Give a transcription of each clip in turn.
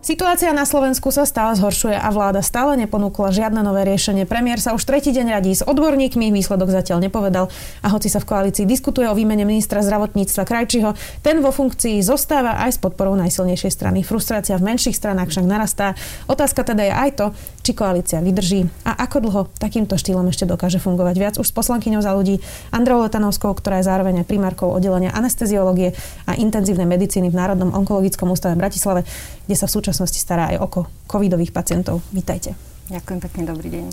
Situácia na Slovensku sa stále zhoršuje a vláda stále neponúkla žiadne nové riešenie. Premiér sa už tretí deň radí s odborníkmi, výsledok zatiaľ nepovedal a hoci sa v koalícii diskutuje o výmene ministra zdravotníctva Krajčiho, ten vo funkcii zostáva aj s podporou najsilnejšej strany. Frustrácia v menších stranách však narastá. Otázka teda je aj to, či koalícia vydrží a ako dlho takýmto štýlom ešte dokáže fungovať. Viac už s poslankyňou za ľudí Androu Letanovskou, ktorá je zároveň aj primárkou oddelenia anesteziológie a intenzívnej medicíny v Národnom onkologickom ústave v Bratislave, kde sa v súčasnosti stará aj o covidových pacientov. Vítajte. Ďakujem pekne, dobrý deň.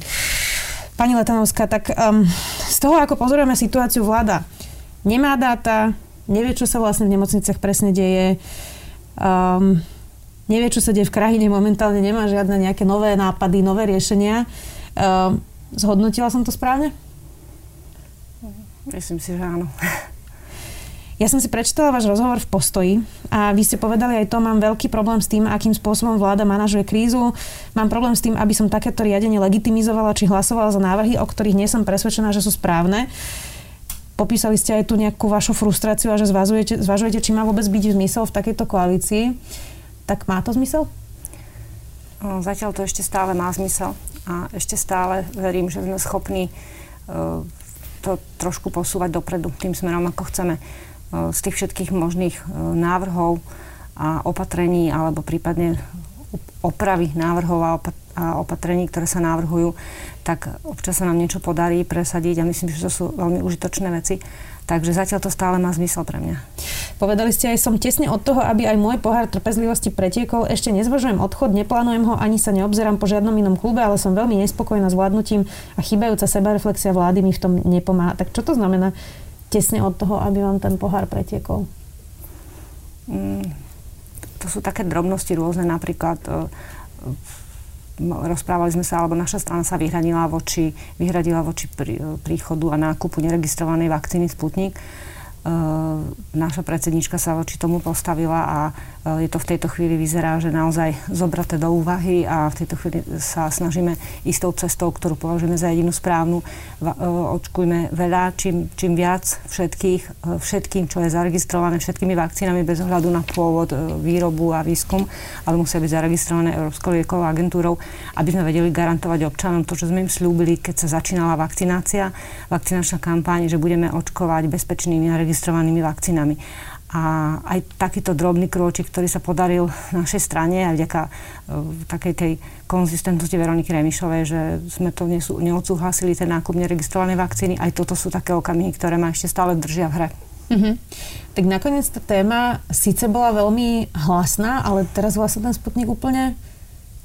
Pani Letanovská, tak um, z toho, ako pozorujeme situáciu, vláda nemá dáta, nevie, čo sa vlastne v nemocniciach presne deje. Um, nevie, čo sa deje v krajine, momentálne nemá žiadne nejaké nové nápady, nové riešenia. Uh, zhodnotila som to správne? Myslím si, že áno. Ja som si prečítala váš rozhovor v Postoji a vy ste povedali aj to, mám veľký problém s tým, akým spôsobom vláda manažuje krízu. Mám problém s tým, aby som takéto riadenie legitimizovala či hlasovala za návrhy, o ktorých nie som presvedčená, že sú správne. Popísali ste aj tu nejakú vašu frustráciu a že zvažujete, zvažujete či má vôbec byť zmysel v takejto koalícii tak má to zmysel? Zatiaľ to ešte stále má zmysel a ešte stále verím, že sme schopní to trošku posúvať dopredu tým smerom, ako chceme. Z tých všetkých možných návrhov a opatrení alebo prípadne opravy návrhov a, opatrení, ktoré sa navrhujú, tak občas sa nám niečo podarí presadiť a myslím, že to sú veľmi užitočné veci. Takže zatiaľ to stále má zmysel pre mňa. Povedali ste aj, som tesne od toho, aby aj môj pohár trpezlivosti pretiekol. Ešte nezvažujem odchod, neplánujem ho, ani sa neobzerám po žiadnom inom klube, ale som veľmi nespokojná s vládnutím a chýbajúca sebareflexia vlády mi v tom nepomáha. Tak čo to znamená tesne od toho, aby vám ten pohár pretiekol? Mm, to sú také drobnosti rôzne, napríklad uh, rozprávali sme sa, alebo naša strana sa vyhradila voči, vyhradila voči príchodu a nákupu neregistrovanej vakcíny Sputnik. Uh, naša predsednička sa voči tomu postavila a je to v tejto chvíli vyzerá, že naozaj zobraté do úvahy a v tejto chvíli sa snažíme istou cestou, ktorú považujeme za jedinú správnu. Uh, očkujme veľa, čím, čím viac všetkých, všetkým, čo je zaregistrované všetkými vakcínami bez ohľadu na pôvod, výrobu a výskum, ale musia byť zaregistrované Európskou liekovou agentúrou, aby sme vedeli garantovať občanom to, čo sme im slúbili, keď sa začínala vakcinácia, vakcinačná kampáň, že budeme očkovať bezpečnými a registrovanými vakcínami. A aj takýto drobný krôčik, ktorý sa podaril našej strane aj vďaka uh, takej tej konzistentnosti Veroniky Remišovej, že sme to nesú, neodsúhlasili, ten nákup neregistrovanej vakcíny, aj toto sú také okamihy, ktoré ma ešte stále držia v hre. Mm-hmm. Tak nakoniec tá téma síce bola veľmi hlasná, ale teraz vlastne ten Sputnik úplne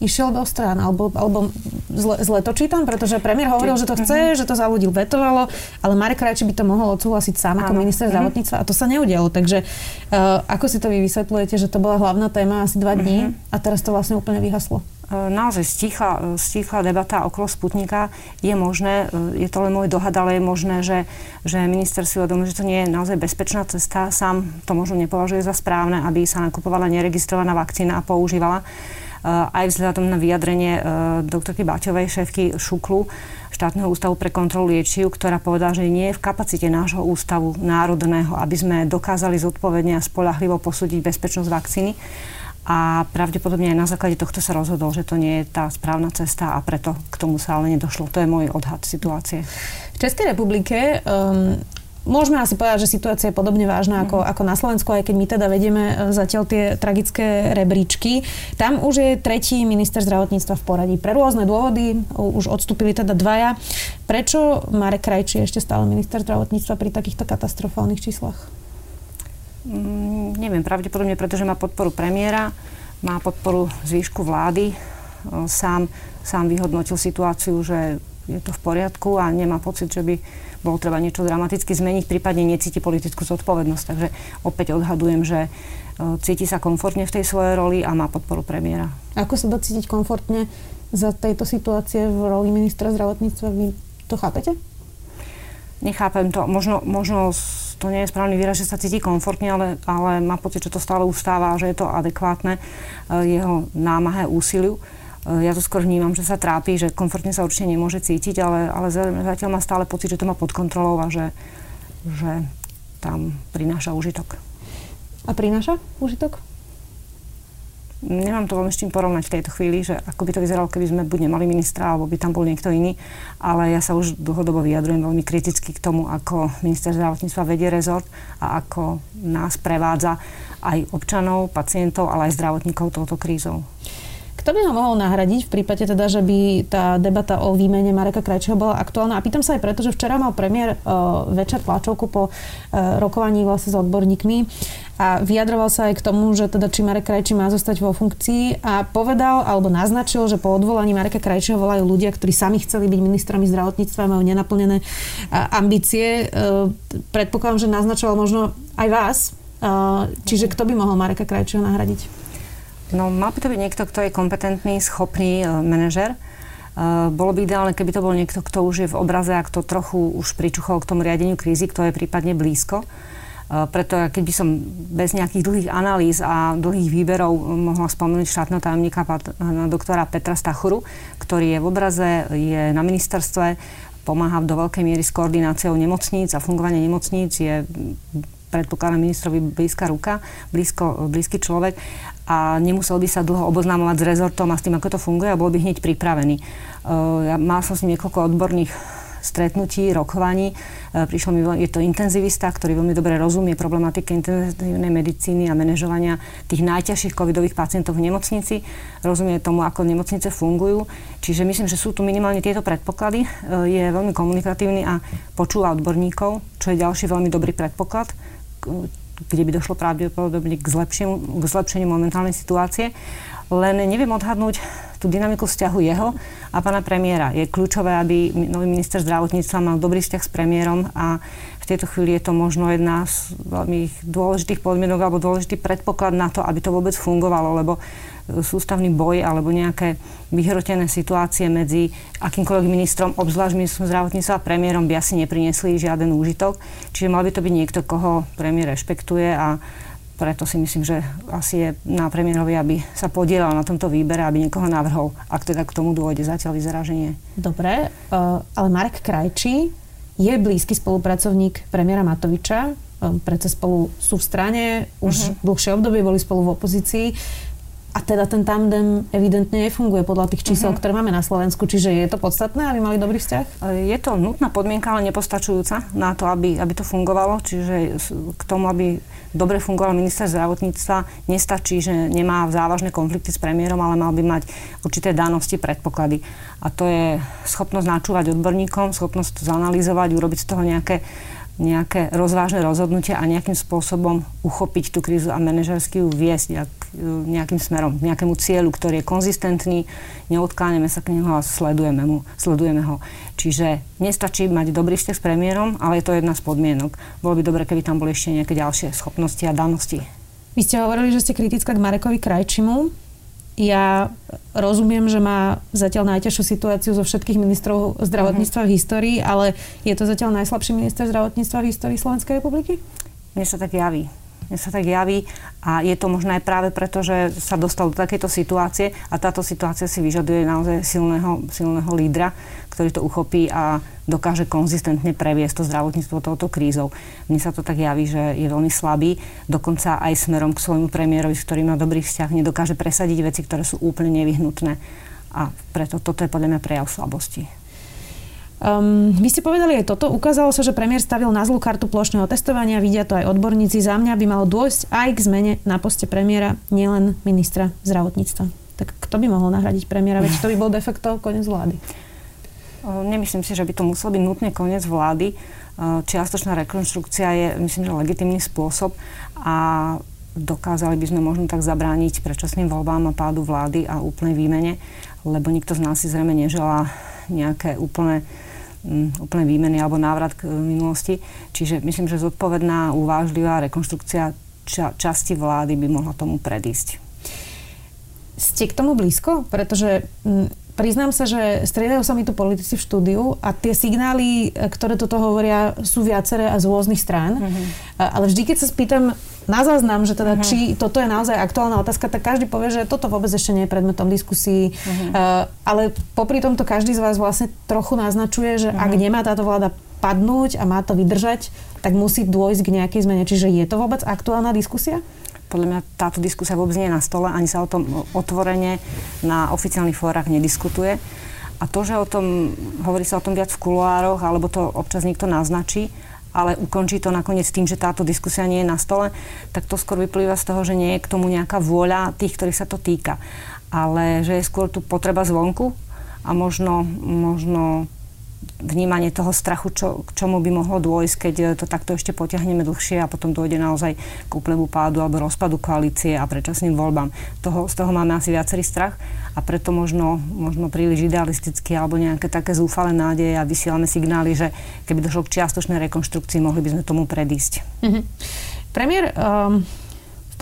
išiel do strán, alebo, alebo zle, zle to čítam, pretože premiér hovoril, že to chce, mm-hmm. že to za ľudí vetovalo, ale Marek Krajči by to mohol odsúhlasiť sám ako minister mm-hmm. zdravotníctva a to sa neudialo. Takže uh, ako si to vy vysvetľujete, že to bola hlavná téma asi dva dní mm-hmm. a teraz to vlastne úplne vyhaslo? E, naozaj stíchla, stíchla debata okolo Sputnika. Je možné, e, je to len môj dohad, ale je možné, že, že minister si uvedomil, že to nie je naozaj bezpečná cesta. Sám to možno nepovažuje za správne, aby sa nakupovala neregistrovaná vakcína a používala. Eh, aj vzhľadom na vyjadrenie eh, doktorky Baťovej, šéfky Šuklu, štátneho ústavu pre kontrolu liečiv, ktorá povedala, že nie je v kapacite nášho ústavu národného, aby sme dokázali zodpovedne a spolahlivo posúdiť bezpečnosť vakcíny. A pravdepodobne aj na základe tohto sa rozhodol, že to nie je tá správna cesta a preto k tomu sa ale nedošlo. To je môj odhad situácie. V Českej republike um, Môžeme asi povedať, že situácia je podobne vážna ako, mhm. ako na Slovensku, aj keď my teda vedieme e, zatiaľ tie tragické rebríčky. Tam už je tretí minister zdravotníctva v poradí. Pre rôzne dôvody už odstúpili teda dvaja. Prečo Marek Krajčí ešte stále minister zdravotníctva pri takýchto katastrofálnych číslach? Mm, neviem, pravdepodobne, pretože má podporu premiéra, má podporu zvýšku vlády. Sám, sám vyhodnotil situáciu, že je to v poriadku a nemá pocit, že by bolo treba niečo dramaticky zmeniť, prípadne necíti politickú zodpovednosť. Takže opäť odhadujem, že e, cíti sa komfortne v tej svojej roli a má podporu premiéra. Ako sa dá cítiť komfortne za tejto situácie v roli ministra zdravotníctva? Vy to chápete? Nechápem to. Možno, možno to nie je správny výraz, že sa cíti komfortne, ale, ale má pocit, že to stále ustáva, že je to adekvátne e, jeho námahe úsiliu. Ja to skôr vnímam, že sa trápi, že komfortne sa určite nemôže cítiť, ale, ale zatiaľ má stále pocit, že to má pod kontrolou a že, že tam prináša užitok. A prináša užitok? Nemám to veľmi s čím porovnať v tejto chvíli, že ako by to vyzeralo, keby sme buď nemali ministra, alebo by tam bol niekto iný. Ale ja sa už dlhodobo vyjadrujem veľmi kriticky k tomu, ako minister zdravotníctva vedie rezort a ako nás prevádza aj občanov, pacientov, ale aj zdravotníkov touto krízou. Kto by ho mohol nahradiť v prípade teda, že by tá debata o výmene Mareka Krajčího bola aktuálna? A pýtam sa aj preto, že včera mal premiér uh, večer tlačovku po uh, rokovaní vlastne s odborníkmi a vyjadroval sa aj k tomu, že teda či Marek Krajčí má zostať vo funkcii a povedal alebo naznačil, že po odvolaní Mareka Krajčího volajú ľudia, ktorí sami chceli byť ministrami zdravotníctva, majú nenaplnené uh, ambície. Predpokladám, že naznačoval možno aj vás. Čiže kto by mohol Mareka Krajčího nahradiť? No mal by to byť niekto, kto je kompetentný, schopný uh, manažer. Uh, bolo by ideálne, keby to bol niekto, kto už je v obraze a kto trochu už pričuchol k tomu riadeniu krízy, kto je prípadne blízko. Uh, preto keď by som bez nejakých dlhých analýz a dlhých výberov mohla spomenúť štátneho tajomníka doktora Petra Stachuru, ktorý je v obraze, je na ministerstve, pomáha do veľkej miery s koordináciou nemocníc a fungovanie nemocníc, je predpokladám ministrovi blízka ruka, blízko, blízky človek a nemusel by sa dlho oboznámovať s rezortom a s tým, ako to funguje a bol by hneď pripravený. Uh, ja mal som s ním niekoľko odborných stretnutí, rokovaní. Uh, prišlo mi, je to intenzivista, ktorý veľmi dobre rozumie problematike intenzívnej medicíny a manažovania tých najťažších covidových pacientov v nemocnici. Rozumie tomu, ako nemocnice fungujú. Čiže myslím, že sú tu minimálne tieto predpoklady. Uh, je veľmi komunikatívny a počúva odborníkov, čo je ďalší veľmi dobrý predpoklad kde by došlo pravdepodobne k zlepšeniu, k zlepšeniu momentálnej situácie. Len neviem odhadnúť tú dynamiku vzťahu jeho a pána premiéra. Je kľúčové, aby nový minister zdravotníctva mal dobrý vzťah s premiérom a v tejto chvíli je to možno jedna z veľmi dôležitých podmienok alebo dôležitý predpoklad na to, aby to vôbec fungovalo, lebo sústavný boj alebo nejaké vyhrotené situácie medzi akýmkoľvek ministrom, obzvlášť ministrom zdravotníctva a premiérom by asi nepriniesli žiaden úžitok. Čiže mal by to byť niekto, koho premiér rešpektuje a preto si myslím, že asi je na premiérovi, aby sa podielal na tomto výbere, aby niekoho navrhol, ak teda k tomu dôjde. Zatiaľ vyzerá, že nie. Dobre, uh, ale Marek Krajčí je blízky spolupracovník premiéra Matoviča, um, predsa spolu sú v strane, už uh-huh. dlhšie obdobie boli spolu v opozícii. A teda ten tandem evidentne nefunguje podľa tých čísel, uh-huh. ktoré máme na Slovensku. Čiže je to podstatné, aby mali dobrý vzťah? Je to nutná podmienka, ale nepostačujúca na to, aby, aby to fungovalo. Čiže k tomu, aby dobre fungoval minister zdravotníctva, nestačí, že nemá závažné konflikty s premiérom, ale mal by mať určité danosti, predpoklady. A to je schopnosť načúvať odborníkom, schopnosť zanalýzovať, urobiť z toho nejaké nejaké rozvážne rozhodnutia a nejakým spôsobom uchopiť tú krízu a manažersky ju viesť nejak, nejakým smerom, nejakému cieľu, ktorý je konzistentný, neodkláňame sa k neho a sledujeme, mu, sledujeme ho. Čiže nestačí mať dobrý vzťah s premiérom, ale je to jedna z podmienok. Bolo by dobre, keby tam boli ešte nejaké ďalšie schopnosti a danosti. Vy ste hovorili, že ste kritická k Marekovi Krajčimu. Ja rozumiem, že má zatiaľ najťažšiu situáciu zo všetkých ministrov zdravotníctva v histórii, ale je to zatiaľ najslabší minister zdravotníctva v histórii Slovenskej republiky? Mne sa tak javí. Mne sa tak javí a je to možno aj práve preto, že sa dostal do takejto situácie a táto situácia si vyžaduje naozaj silného, silného lídra, ktorý to uchopí a dokáže konzistentne previesť to zdravotníctvo touto krízou. Mne sa to tak javí, že je veľmi slabý, dokonca aj smerom k svojmu premiérovi, s ktorým má dobrý vzťah, nedokáže presadiť veci, ktoré sú úplne nevyhnutné. A preto toto je podľa mňa prejav slabosti. Um, vy ste povedali aj toto. Ukázalo sa, že premiér stavil na zlú kartu plošného testovania. Vidia to aj odborníci. Za mňa by malo dôjsť aj k zmene na poste premiéra, nielen ministra zdravotníctva. Tak kto by mohol nahradiť premiéra? Veď to by bol de koniec vlády. Nemyslím si, že by to musel byť nutne koniec vlády. Čiastočná rekonštrukcia je, myslím, že legitimný spôsob a dokázali by sme možno tak zabrániť predčasným voľbám a pádu vlády a úplnej výmene, lebo nikto z nás si zrejme neželá nejaké úplné úplne výmeny alebo návrat k minulosti. Čiže myslím, že zodpovedná, uvážlivá rekonštrukcia ča- časti vlády by mohla tomu predísť. Ste k tomu blízko? Pretože priznám sa, že striedajú sa mi tu politici v štúdiu a tie signály, e, ktoré toto hovoria, sú viaceré a z rôznych strán. Uh-huh. Ale vždy, keď sa spýtam na záznam, že teda uh-huh. či toto je naozaj aktuálna otázka, tak každý povie, že toto vôbec ešte nie je predmetom diskusí. Uh-huh. Ale popri tomto každý z vás vlastne trochu naznačuje, že uh-huh. ak nemá táto vláda padnúť a má to vydržať, tak musí dôjsť k nejakej zmene. Čiže je to vôbec aktuálna diskusia? Podľa mňa táto diskusia vôbec nie je na stole, ani sa o tom otvorene na oficiálnych fórach nediskutuje. A to, že o tom, hovorí sa o tom viac v kuloároch, alebo to občas niekto naznačí, ale ukončí to nakoniec tým, že táto diskusia nie je na stole, tak to skôr vyplýva z toho, že nie je k tomu nejaká vôľa tých, ktorých sa to týka. Ale že je skôr tu potreba zvonku a možno, možno vnímanie toho strachu, čo, k čomu by mohlo dôjsť, keď e, to takto ešte potiahneme dlhšie a potom dôjde naozaj k úplnému pádu alebo rozpadu koalície a predčasným voľbám. Toho, z toho máme asi viacerý strach a preto možno, možno príliš idealisticky alebo nejaké také zúfale nádeje a vysielame signály, že keby došlo k čiastočnej rekonštrukcii, mohli by sme tomu predísť. Mm-hmm. Premiér, um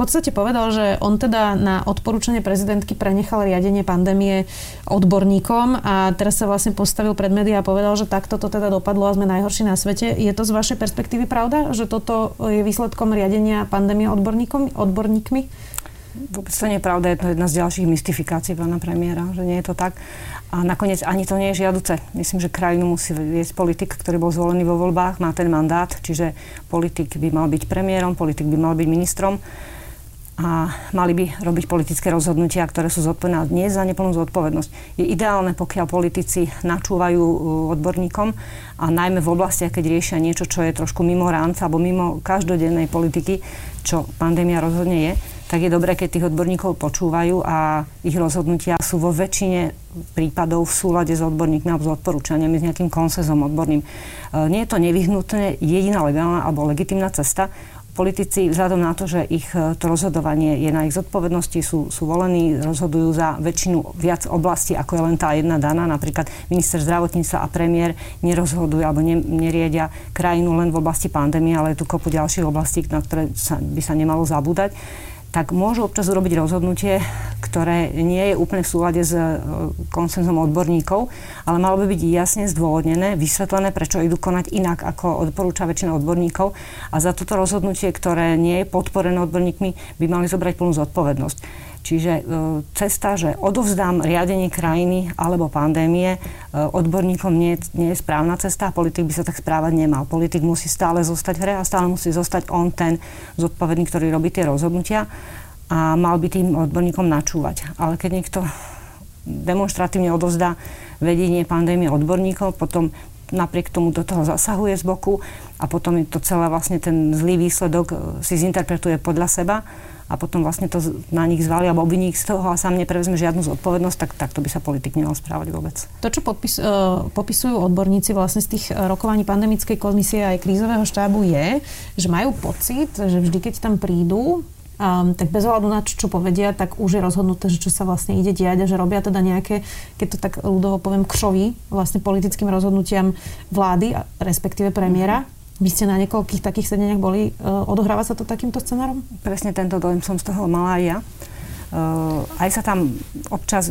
podstate povedal, že on teda na odporúčanie prezidentky prenechal riadenie pandémie odborníkom a teraz sa vlastne postavil pred médiá a povedal, že takto to teda dopadlo a sme najhorší na svete. Je to z vašej perspektívy pravda, že toto je výsledkom riadenia pandémie odborníkom, odborníkmi? Vôbec to nie je pravda, je to jedna z ďalších mystifikácií pána premiéra, že nie je to tak. A nakoniec ani to nie je žiaduce. Myslím, že krajinu musí viesť politik, ktorý bol zvolený vo voľbách, má ten mandát, čiže politik by mal byť premiérom, politik by mal byť ministrom a mali by robiť politické rozhodnutia, ktoré sú zodpovedné nie za neplnú zodpovednosť. Je ideálne, pokiaľ politici načúvajú uh, odborníkom a najmä v oblastiach, keď riešia niečo, čo je trošku mimo rámca alebo mimo každodennej politiky, čo pandémia rozhodne je, tak je dobré, keď tých odborníkov počúvajú a ich rozhodnutia sú vo väčšine prípadov v súlade s odborníkmi alebo s odporúčaniami, s nejakým konsenzom odborným. Uh, nie je to nevyhnutné jediná legálna alebo legitimná cesta politici vzhľadom na to, že ich e, to rozhodovanie je na ich zodpovednosti, sú, sú volení, rozhodujú za väčšinu viac oblastí, ako je len tá jedna daná. Napríklad minister zdravotníctva a premiér nerozhodujú alebo ne, neriedia krajinu len v oblasti pandémie, ale je tu kopu ďalších oblastí, na ktoré sa, by sa nemalo zabúdať tak môžu občas urobiť rozhodnutie, ktoré nie je úplne v súlade s e, konsenzom odborníkov, ale malo by byť jasne zdôvodnené, vysvetlené, prečo idú konať inak, ako odporúča väčšina odborníkov. A za toto rozhodnutie, ktoré nie je podporené odborníkmi, by mali zobrať plnú zodpovednosť. Čiže e, cesta, že odovzdám riadenie krajiny alebo pandémie e, odborníkom nie, nie je správna cesta politik by sa tak správať nemal. Politik musí stále zostať v hre a stále musí zostať on ten zodpovedný, ktorý robí tie rozhodnutia a mal by tým odborníkom načúvať. Ale keď niekto demonstratívne odovzdá vedenie pandémie odborníkov, potom napriek tomu do toho zasahuje z boku a potom je to celé vlastne ten zlý výsledok e, si zinterpretuje podľa seba a potom vlastne to na nich zvali alebo obviní z toho a sám neprevezme žiadnu zodpovednosť, tak takto by sa politik nemal správať vôbec. To, čo podpis, uh, popisujú odborníci vlastne z tých e, rokovaní pandemickej komisie aj krízového štábu je, že majú pocit, že vždy, keď tam prídu, um, tak bez ohľadu na čo, čo povedia, tak už je rozhodnuté, že čo sa vlastne ide diať a že robia teda nejaké, keď to tak ľudovo poviem, kšovy vlastne politickým rozhodnutiam vlády, respektíve premiéra. Mm-hmm vy ste na niekoľkých takých sedeniach boli. E, odohráva sa to takýmto scenárom? Presne tento dojem som z toho mala aj ja. Uh, aj sa tam občas,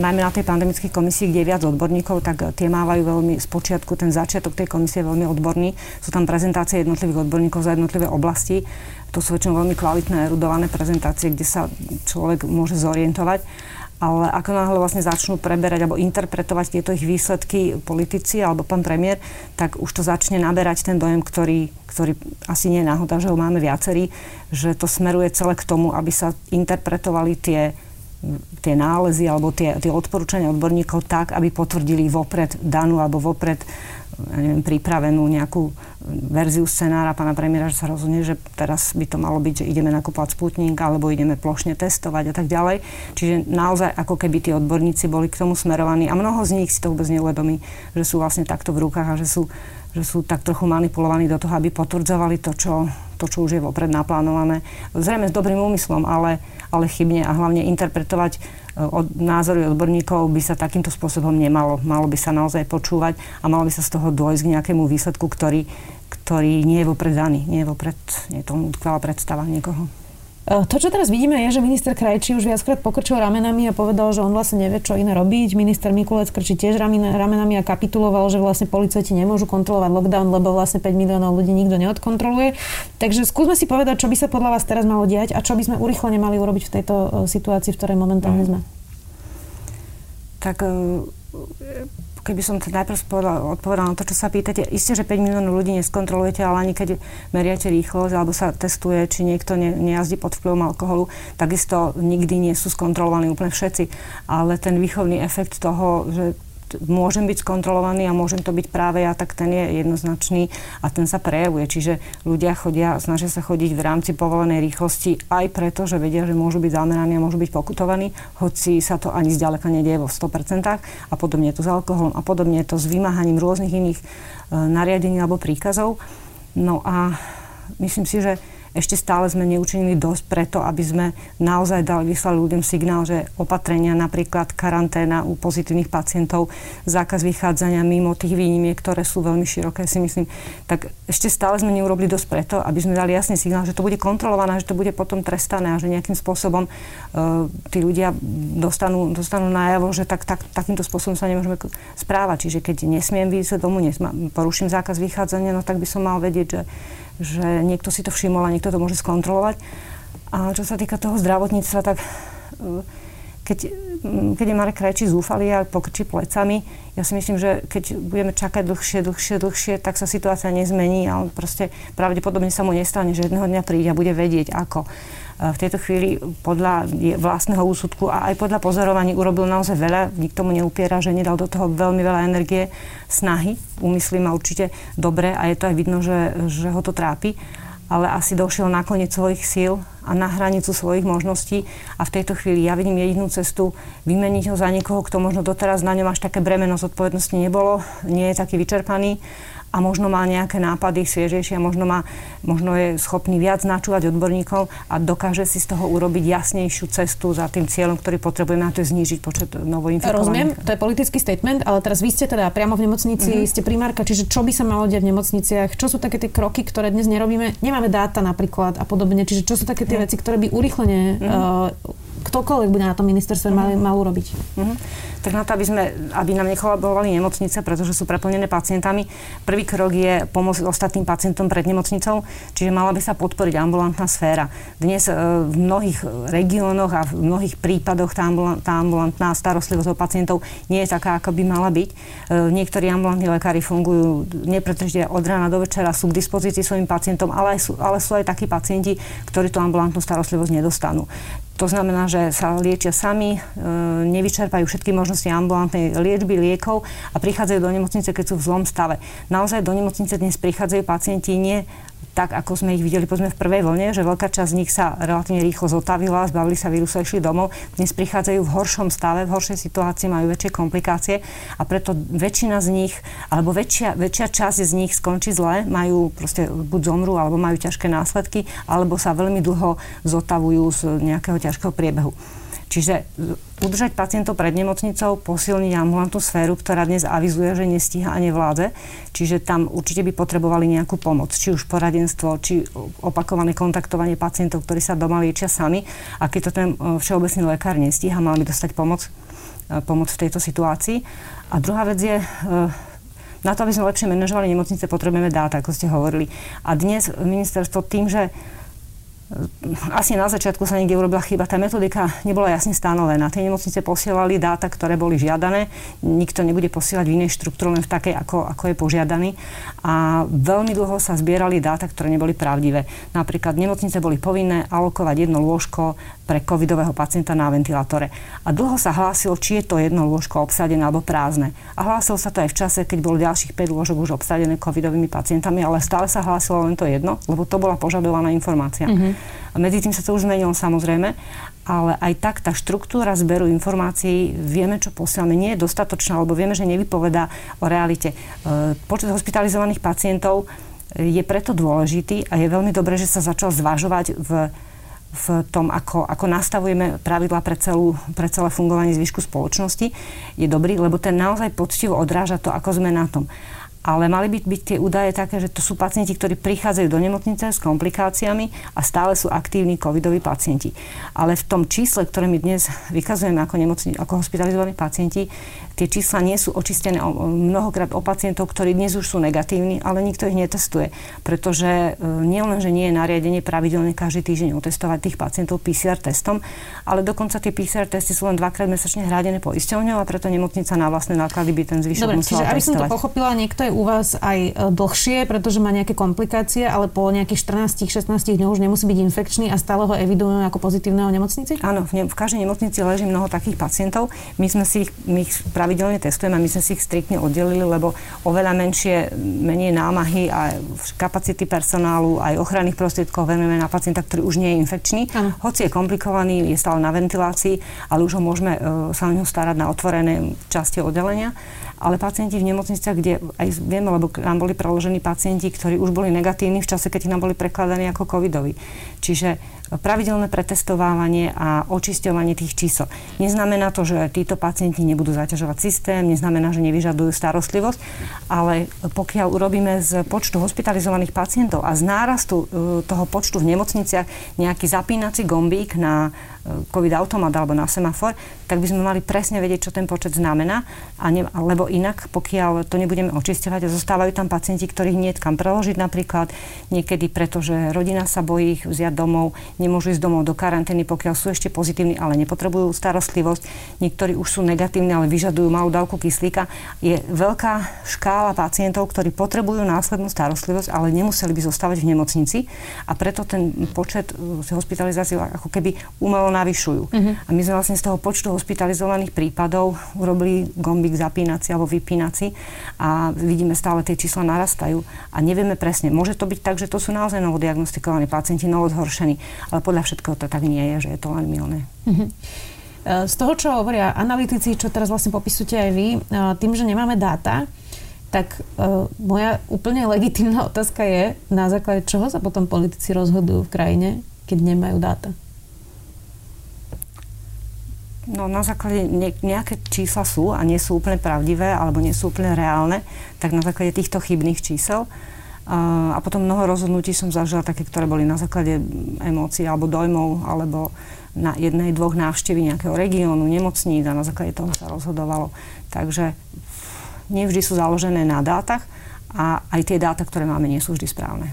najmä na tej pandemickej komisii, kde je viac odborníkov, tak tie mávajú veľmi z počiatku, ten začiatok tej komisie je veľmi odborný. Sú tam prezentácie jednotlivých odborníkov za jednotlivé oblasti. To sú väčšinou veľmi kvalitné, erudované prezentácie, kde sa človek môže zorientovať ale ako náhle vlastne začnú preberať alebo interpretovať tieto ich výsledky politici alebo pán premiér, tak už to začne naberať ten dojem, ktorý, ktorý asi nie je náhoda, že ho máme viacerí, že to smeruje celé k tomu, aby sa interpretovali tie tie nálezy alebo tie, tie odporúčania odborníkov tak, aby potvrdili vopred danú alebo vopred ja neviem, pripravenú nejakú verziu scenára pána premiéra, že sa rozhodne, že teraz by to malo byť, že ideme nakúpať sputnik alebo ideme plošne testovať a tak ďalej. Čiže naozaj ako keby tí odborníci boli k tomu smerovaní a mnoho z nich si to vôbec neuvedomí, že sú vlastne takto v rukách a že sú, že sú tak trochu manipulovaní do toho, aby potvrdzovali to, čo, to, čo už je vopred naplánované. Zrejme s dobrým úmyslom, ale, ale chybne a hlavne interpretovať od názory odborníkov by sa takýmto spôsobom nemalo. Malo by sa naozaj počúvať a malo by sa z toho dôjsť k nejakému výsledku, ktorý, ktorý nie je vopred daný. Nie je vopred, nie je to predstava niekoho. E, to, čo teraz vidíme, je, že minister Krajčí už viackrát pokrčil ramenami a povedal, že on vlastne nevie, čo iné robiť. Minister Mikulec krčí tiež ramenami a kapituloval, že vlastne policajti nemôžu kontrolovať lockdown, lebo vlastne 5 miliónov ľudí nikto neodkontroluje. Takže skúsme si povedať, čo by sa podľa vás teraz malo diať a čo by sme urychlene mali urobiť v tejto e, situácii, v ktorej momentálne sme. Tak e, keby som to najprv odpovedala na to, čo sa pýtate, isté, že 5 miliónov ľudí neskontrolujete, ale ani keď meriate rýchlosť alebo sa testuje, či niekto ne, nejazdí pod vplyvom alkoholu, takisto nikdy nie sú skontrolovaní úplne všetci. Ale ten výchovný efekt toho, že môžem byť skontrolovaný a môžem to byť práve ja, tak ten je jednoznačný a ten sa prejavuje. Čiže ľudia chodia, snažia sa chodiť v rámci povolenej rýchlosti aj preto, že vedia, že môžu byť zameraní a môžu byť pokutovaní, hoci sa to ani zďaleka nedieje vo 100% a podobne je to s alkoholom a podobne je to s vymáhaním rôznych iných e, nariadení alebo príkazov. No a myslím si, že ešte stále sme neučinili dosť preto, aby sme naozaj dali vyslali ľuďom signál, že opatrenia, napríklad karanténa u pozitívnych pacientov, zákaz vychádzania mimo tých výnimiek, ktoré sú veľmi široké, si myslím, tak ešte stále sme neurobili dosť preto, aby sme dali jasný signál, že to bude kontrolované, že to bude potom trestané a že nejakým spôsobom uh, tí ľudia dostanú, dostanú najavo, že tak, tak, takýmto spôsobom sa nemôžeme správať. Čiže keď nesmiem výjsť domu, nesma, poruším zákaz vychádzania, no tak by som mal vedieť, že že niekto si to všimol a niekto to môže skontrolovať. A čo sa týka toho zdravotníctva, tak e, keď, keď je Marek Krajčí zúfalý a pokrčí plecami, ja si myslím, že keď budeme čakať dlhšie, dlhšie, dlhšie, tak sa situácia nezmení a on proste pravdepodobne sa mu nestane, že jedného dňa príde a bude vedieť ako v tejto chvíli podľa vlastného úsudku a aj podľa pozorovaní urobil naozaj veľa. Nikto mu neupiera, že nedal do toho veľmi veľa energie, snahy. Úmysly má určite dobre a je to aj vidno, že, že ho to trápi ale asi došiel na koniec svojich síl a na hranicu svojich možností a v tejto chvíli ja vidím jedinú cestu vymeniť ho za niekoho, kto možno doteraz na ňom až také bremeno zodpovednosti nebolo, nie je taký vyčerpaný a možno má nejaké nápady sviežejšie, možno, má, možno je schopný viac načúvať odborníkov a dokáže si z toho urobiť jasnejšiu cestu za tým cieľom, ktorý potrebujeme, a to je znížiť počet novoinfikovaných. Rozumiem, to je politický statement, ale teraz vy ste teda priamo v nemocnici, mm-hmm. ste primárka, čiže čo by sa malo diať v nemocniciach, čo sú také tie kroky, ktoré dnes nerobíme, nemáme dáta napríklad a podobne, čiže čo sú také tie mm-hmm. veci, ktoré by urychlene mm-hmm. uh, ktokoľvek bude na tom ministerstve mal, mhm. mal urobiť. Uh-huh. Tak na to, aby, sme, aby nám necholaborovali nemocnice, pretože sú preplnené pacientami, prvý krok je pomôcť ostatným pacientom pred nemocnicou, čiže mala by sa podporiť ambulantná sféra. Dnes uh, v mnohých regiónoch a v mnohých prípadoch tá, ambulant, tá ambulantná starostlivosť o pacientov nie je taká, ako by mala byť. Uh, niektorí ambulantní lekári fungujú nepretržite od rána do večera, sú k dispozícii svojim pacientom, ale, sú, ale sú aj takí pacienti, ktorí tú ambulantnú starostlivosť nedostanú. To znamená, že sa liečia sami, e, nevyčerpajú všetky možnosti ambulantnej liečby, liekov a prichádzajú do nemocnice, keď sú v zlom stave. Naozaj do nemocnice dnes prichádzajú pacienti nie tak ako sme ich videli povedzme v prvej vlne, že veľká časť z nich sa relatívne rýchlo zotavila, zbavili sa vírusu išli domov. Dnes prichádzajú v horšom stave, v horšej situácii, majú väčšie komplikácie a preto väčšina z nich, alebo väčšia, väčšia časť z nich skončí zle, majú proste buď zomru, alebo majú ťažké následky, alebo sa veľmi dlho zotavujú z nejakého ťažkého priebehu. Čiže udržať pacientov pred nemocnicou, posilniť ambulantnú sféru, ktorá dnes avizuje, že nestíha a nevládze. Čiže tam určite by potrebovali nejakú pomoc, či už poradenstvo, či opakované kontaktovanie pacientov, ktorí sa doma liečia sami. A keď to ten e, všeobecný lekár nestíha, mal by dostať pomoc, e, pomoc v tejto situácii. A druhá vec je, e, na to, aby sme lepšie manažovali nemocnice, potrebujeme dáta, ako ste hovorili. A dnes ministerstvo tým, že asi na začiatku sa niekde urobila chyba. Tá metodika nebola jasne stanovená. Tie nemocnice posielali dáta, ktoré boli žiadané. Nikto nebude posielať v inej štruktúre, len v takej, ako, ako je požiadaný. A veľmi dlho sa zbierali dáta, ktoré neboli pravdivé. Napríklad nemocnice boli povinné alokovať jedno lôžko pre covidového pacienta na ventilátore. A dlho sa hlásilo, či je to jedno lôžko obsadené alebo prázdne. A hlásilo sa to aj v čase, keď bolo ďalších 5 lôžok už obsadené covidovými pacientami, ale stále sa hlásilo len to jedno, lebo to bola požadovaná informácia. Mm-hmm. A medzi tým sa to už zmenilo samozrejme, ale aj tak tá štruktúra zberu informácií, vieme, čo posielame, nie je dostatočná, lebo vieme, že nevypovedá o realite. E, počet hospitalizovaných pacientov je preto dôležitý a je veľmi dobré, že sa začal zvažovať v v tom, ako, ako nastavujeme pravidla pre, celú, pre celé fungovanie zvyšku spoločnosti, je dobrý, lebo ten naozaj poctivo odráža to, ako sme na tom. Ale mali by byť tie údaje také, že to sú pacienti, ktorí prichádzajú do nemocnice s komplikáciami a stále sú aktívni covidoví pacienti. Ale v tom čísle, ktoré my dnes vykazujeme ako, nemocni- ako hospitalizovaní pacienti, tie čísla nie sú očistené mnohokrát o pacientov, ktorí dnes už sú negatívni, ale nikto ich netestuje. Pretože e, nielen, že nie je nariadenie pravidelne každý týždeň otestovať tých pacientov PCR testom, ale dokonca tie PCR testy sú len dvakrát mesačne hradené poisťovňou a preto nemocnica na vlastné náklady by ten zvyšok Dobre, musela čiže aby som to pochopila, niekto je u vás aj e, dlhšie, pretože má nejaké komplikácie, ale po nejakých 14-16 dňoch už nemusí byť infekčný a stále ho evidujeme ako pozitívneho v nemocnici? Áno, v, ne- v každej nemocnici leží mnoho takých pacientov. My sme si ich, my ich pravidelne testujeme a my sme si ich striktne oddelili, lebo oveľa menšie, menej námahy a kapacity personálu aj ochranných prostriedkov venujeme na pacienta, ktorý už nie je infekčný. Ano. Hoci je komplikovaný, je stále na ventilácii, ale už ho môžeme uh, sa o neho starať na otvorené časti oddelenia ale pacienti v nemocniciach, kde aj vieme, lebo nám boli preložení pacienti, ktorí už boli negatívni v čase, keď nám boli prekladaní ako covidoví. Čiže pravidelné pretestovávanie a očisťovanie tých čísel. Neznamená to, že títo pacienti nebudú zaťažovať systém, neznamená, že nevyžadujú starostlivosť, ale pokiaľ urobíme z počtu hospitalizovaných pacientov a z nárastu e, toho počtu v nemocniciach nejaký zapínací gombík na e, COVID automat alebo na semafor, tak by sme mali presne vedieť, čo ten počet znamená, a ne, lebo inak, pokiaľ to nebudeme očisťovať a zostávajú tam pacienti, ktorých nie kam preložiť napríklad, niekedy preto, že rodina sa bojí ich vziať domov, nemôžu ísť domov do karantény, pokiaľ sú ešte pozitívni, ale nepotrebujú starostlivosť. Niektorí už sú negatívni, ale vyžadujú malú dávku kyslíka. Je veľká škála pacientov, ktorí potrebujú následnú starostlivosť, ale nemuseli by zostávať v nemocnici a preto ten počet uh, hospitalizácií ako keby umelo navyšujú. Uh-huh. A my sme vlastne z toho počtu hospitalizovaných prípadov urobili gombík zapínací alebo vypínací a vidíme stále tie čísla narastajú a nevieme presne. Môže to byť tak, že to sú naozaj novodiagnostikovaní pacienti, novozhoršení ale podľa všetkého to tak nie je, že je to len milné. Mm-hmm. Z toho, čo hovoria analytici, čo teraz vlastne popisujete aj vy, e, tým, že nemáme dáta, tak uh, moja úplne legitimná otázka je, na základe čoho sa potom politici rozhodujú v krajine, keď nemajú dáta? No na základe ne, nejaké čísla sú a nie sú úplne pravdivé alebo nie sú úplne reálne, tak na základe týchto chybných čísel a potom mnoho rozhodnutí som zažila také, ktoré boli na základe emócií alebo dojmov, alebo na jednej, dvoch návštevy nejakého regiónu, nemocníc a na základe toho sa rozhodovalo. Takže nevždy sú založené na dátach a aj tie dáta, ktoré máme, nie sú vždy správne.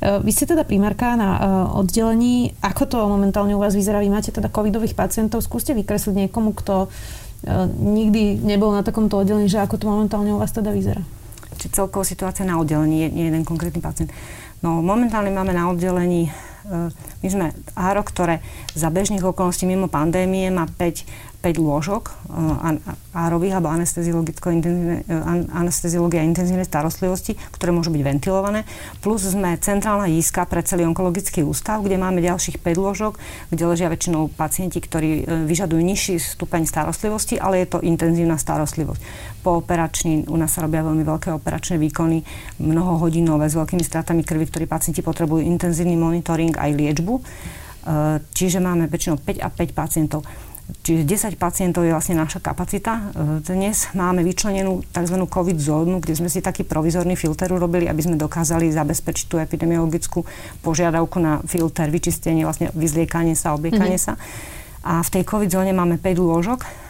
E, vy ste teda primárka na e, oddelení. Ako to momentálne u vás vyzerá? Vy máte teda covidových pacientov. Skúste vykresliť niekomu, kto e, nikdy nebol na takomto oddelení, že ako to momentálne u vás teda vyzerá či celková situácia na oddelení, nie jeden konkrétny pacient. No momentálne máme na oddelení, my sme ARO, ktoré za bežných okolností mimo pandémie má 5 5 lôžok árových alebo anesteziológia a intenzívnej starostlivosti, ktoré môžu byť ventilované. Plus sme centrálna jízka pre celý onkologický ústav, kde máme ďalších 5 lôžok, kde ležia väčšinou pacienti, ktorí e, vyžadujú nižší stupeň starostlivosti, ale je to intenzívna starostlivosť. Po operačný, u nás sa robia veľmi veľké operačné výkony, mnohohodinové s veľkými stratami krvi, ktorí pacienti potrebujú intenzívny monitoring aj liečbu. Čiže máme väčšinou 5 a 5 pacientov. Čiže 10 pacientov je vlastne naša kapacita. E, dnes máme vyčlenenú tzv. COVID zónu, kde sme si taký provizorný filter urobili, aby sme dokázali zabezpečiť tú epidemiologickú požiadavku na filter, vyčistenie, vlastne vyzliekanie sa, obliekanie mm-hmm. sa. A v tej COVID zóne máme 5 lôžok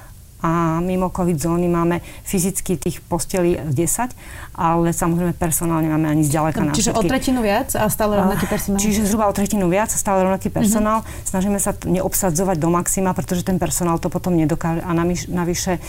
a mimo COVID zóny máme fyzicky tých postelí 10, ale samozrejme personálne máme ani zďaleka na Čiže všetky. o tretinu viac a stále rovnaký personál? Čiže zhruba o tretinu viac a stále rovnaký mhm. personál. Uh-huh. Snažíme sa neobsadzovať do maxima, pretože ten personál to potom nedokáže. A navyše e,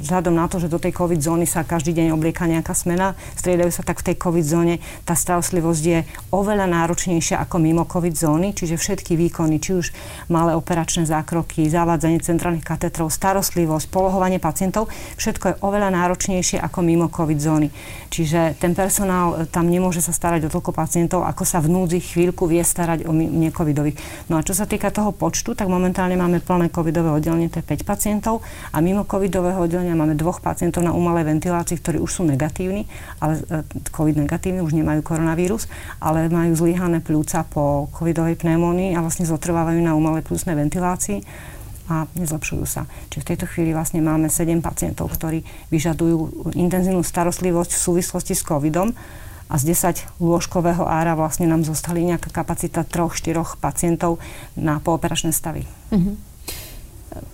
vzhľadom na to, že do tej COVID zóny sa každý deň oblieka nejaká smena, striedajú sa tak v tej COVID zóne, tá starostlivosť je oveľa náročnejšia ako mimo COVID zóny, čiže všetky výkony, či už malé operačné zákroky, zavádzanie centrálnych katetrov, starostlivosť starostlivosť, polohovanie pacientov, všetko je oveľa náročnejšie ako mimo COVID zóny. Čiže ten personál e, tam nemôže sa starať o toľko pacientov, ako sa v núdzi chvíľku vie starať o necovidových. No a čo sa týka toho počtu, tak momentálne máme plné covidové oddelenie, to je 5 pacientov a mimo covidového oddelenia máme dvoch pacientov na umalej ventilácii, ktorí už sú negatívni, ale e, covid negatívni, už nemajú koronavírus, ale majú zlyhané pľúca po covidovej pneumónii a vlastne zotrvávajú na umalej pľúcnej ventilácii a nezlepšujú sa. Čiže v tejto chvíli vlastne máme 7 pacientov, ktorí vyžadujú intenzívnu starostlivosť v súvislosti s covidom a z 10 lôžkového ára vlastne nám zostali nejaká kapacita 3-4 pacientov na pooperačné stavy. Uh-huh.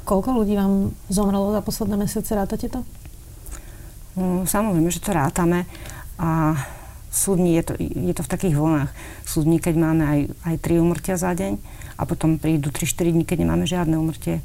Koľko ľudí vám zomrelo za posledné mesiace? Rátate to? No, samozrejme, že to rátame a súdni, je to, je to v takých vlnách. Súdni, keď máme aj, aj 3 umrtia za deň a potom prídu 3-4 dní, keď nemáme žiadne umrtie.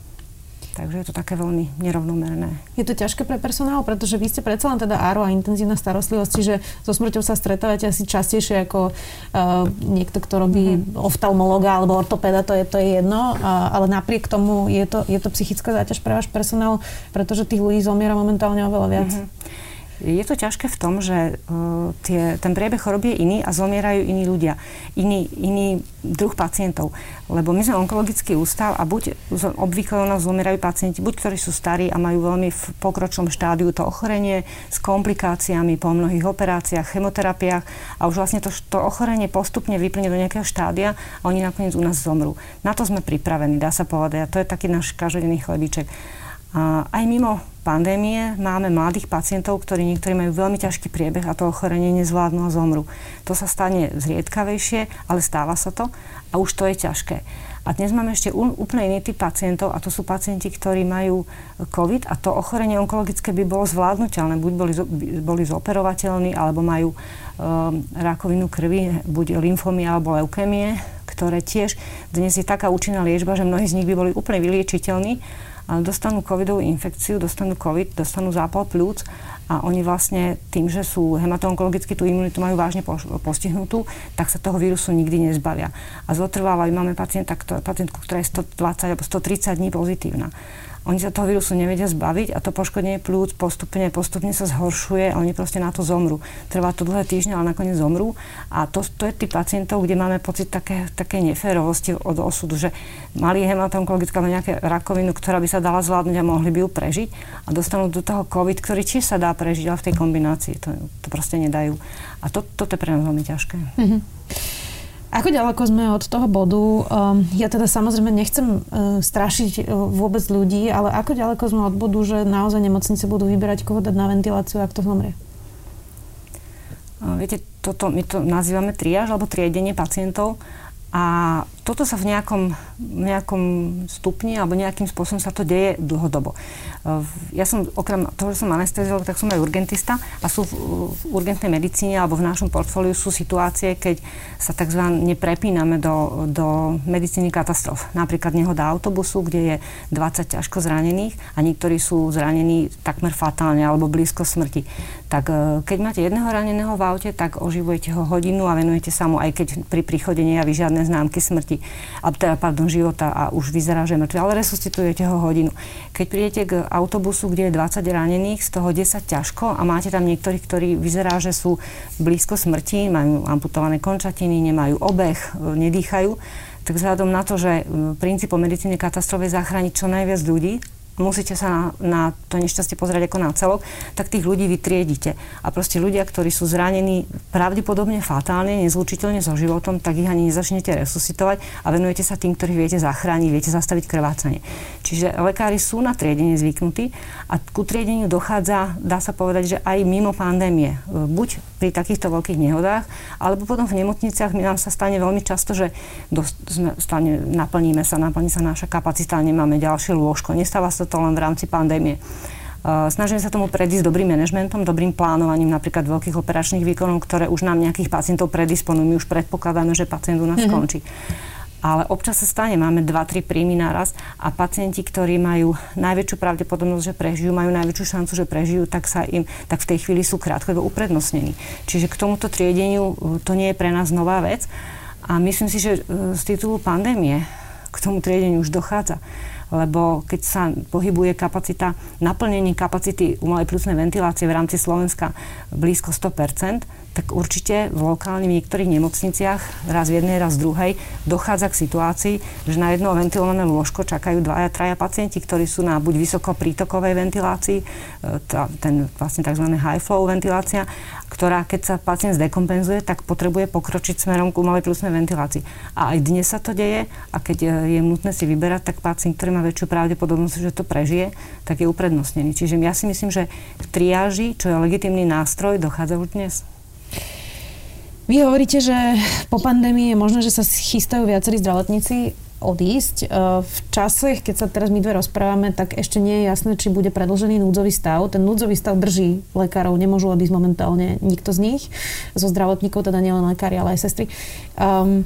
Takže je to také veľmi nerovnomerné. Je to ťažké pre personál, pretože vy ste predsa len teda áro a intenzívna starostlivosť, čiže so smrťou sa stretávate asi častejšie ako uh, niekto, kto robí mm-hmm. oftalmologa alebo ortopéda, to je, to je jedno, uh, ale napriek tomu je to, je to psychická záťaž pre váš personál, pretože tých ľudí zomiera momentálne oveľa viac. Mm-hmm. Je to ťažké v tom, že uh, tie, ten priebeh choroby je iný a zomierajú iní ľudia, iný, iný druh pacientov. Lebo my sme onkologický ústav a buď obvykle u nás zomierajú pacienti, buď ktorí sú starí a majú veľmi v pokročnom štádiu to ochorenie s komplikáciami po mnohých operáciách, chemoterapiách a už vlastne to, to ochorenie postupne vyplne do nejakého štádia a oni nakoniec u nás zomrú. Na to sme pripravení, dá sa povedať. A to je taký náš každodenný chlebíček. Aj mimo pandémie máme mladých pacientov, ktorí niektorí majú veľmi ťažký priebeh a to ochorenie nezvládnu a zomru. To sa stane zriedkavejšie, ale stáva sa to a už to je ťažké. A dnes máme ešte úplne iný typ pacientov a to sú pacienti, ktorí majú COVID a to ochorenie onkologické by bolo zvládnutelné. Buď boli, boli zoperovateľní, alebo majú um, rakovinu krvi, buď lymfomy alebo leukémie, ktoré tiež dnes je taká účinná liečba, že mnohí z nich by boli úplne vyliečiteľní ale dostanú covidovú infekciu, dostanú covid, dostanú zápal plúc a oni vlastne tým, že sú hematoonkologicky tú imunitu majú vážne postihnutú, tak sa toho vírusu nikdy nezbavia. A zotrvávajú, máme pacienta, pacientku, ktorá je 120 alebo 130 dní pozitívna. Oni sa toho vírusu nevedia zbaviť a to poškodenie plúc postupne, postupne sa zhoršuje a oni proste na to zomru. Trvá to dlhé týždne, ale nakoniec zomrú. A to, to je tých pacientov, kde máme pocit také, také neférovosti od osudu, že mali hematonkologické alebo rakovinu, ktorá by sa dala zvládnuť a mohli by ju prežiť a dostanú do toho COVID, ktorý či sa dá prežiť, ale v tej kombinácii to, to proste nedajú. A to, toto je pre nás veľmi ťažké. Mm-hmm. Ako ďaleko sme od toho bodu? Um, ja teda samozrejme nechcem uh, strašiť uh, vôbec ľudí, ale ako ďaleko sme od bodu, že naozaj nemocnice budú vyberať, koho dať na ventiláciu, ak to zomrie? Viete, toto, my to nazývame triáž alebo triedenie pacientov a toto sa v nejakom, nejakom stupni alebo nejakým spôsobom sa to deje dlhodobo. Ja som, okrem toho, že som anesteziolog, tak som aj urgentista a sú v, v urgentnej medicíne alebo v našom portfóliu sú situácie, keď sa tzv. neprepíname do, do medicíny katastrof. Napríklad nehoda autobusu, kde je 20 ťažko zranených a niektorí sú zranení takmer fatálne alebo blízko smrti. Tak e, keď máte jedného raneného v aute, tak oživujete ho hodinu a venujete sa mu, aj keď pri príchode nejaví žiadne známky smrti a teda, pardon, života a už vyzerá, že je ale resuscitujete ho hodinu. Keď prídete k autobusu, kde je 20 ranených, z toho 10 ťažko a máte tam niektorých, ktorí vyzerá, že sú blízko smrti, majú amputované končatiny, nemajú obeh, nedýchajú, tak vzhľadom na to, že princípom medicíny katastrofy je zachrániť čo najviac ľudí, musíte sa na, na to nešťastie pozrieť ako na celok, tak tých ľudí vytriedite. A proste ľudia, ktorí sú zranení pravdepodobne fatálne, nezlučiteľne so životom, tak ich ani nezačnete resuscitovať a venujete sa tým, ktorých viete zachrániť, viete zastaviť krvácanie. Čiže lekári sú na triedenie zvyknutí a ku triedeniu dochádza, dá sa povedať, že aj mimo pandémie. Buď pri takýchto veľkých nehodách, alebo potom v nemocniciach nám sa stane veľmi často, že sme, stane, naplníme sa, naplní sa naša kapacita, nemáme ďalšie lôžko. Nestáva sa to len v rámci pandémie. Snažíme sa tomu predísť dobrým manažmentom, dobrým plánovaním napríklad veľkých operačných výkonov, ktoré už nám nejakých pacientov predisponujú. My už predpokladáme, že pacient u nás mm-hmm. skončí. Ale občas sa stane, máme 2-3 príjmy naraz a pacienti, ktorí majú najväčšiu pravdepodobnosť, že prežijú, majú najväčšiu šancu, že prežijú, tak, sa im, tak v tej chvíli sú krátkodobo uprednostnení. Čiže k tomuto triedeniu to nie je pre nás nová vec a myslím si, že e, z titulu pandémie k tomu triedeniu už dochádza lebo keď sa pohybuje kapacita, naplnenie kapacity umelej plusnej ventilácie v rámci Slovenska blízko 100%, tak určite v lokálnych niektorých nemocniciach, raz v jednej, raz v druhej, dochádza k situácii, že na jedno ventilované lôžko čakajú dvaja, traja pacienti, ktorí sú na buď vysoko prítokovej ventilácii, e, tá, ten vlastne tzv. high flow ventilácia, ktorá keď sa pacient zdekompenzuje, tak potrebuje pokročiť smerom k umelej plusnej ventilácii. A aj dnes sa to deje a keď je nutné si vyberať, tak pacient, ktorý má má väčšiu pravdepodobnosť, že to prežije, tak je uprednostnený. Čiže ja si myslím, že k triáži, čo je legitimný nástroj, dochádza už dnes. Vy hovoríte, že po pandémii je možné, že sa chystajú viacerí zdravotníci odísť. E, v čase, keď sa teraz my dve rozprávame, tak ešte nie je jasné, či bude predlžený núdzový stav. Ten núdzový stav drží lekárov, nemôžu odísť momentálne nikto z nich, zo zdravotníkov, teda nielen lekári, ale aj sestry. Um,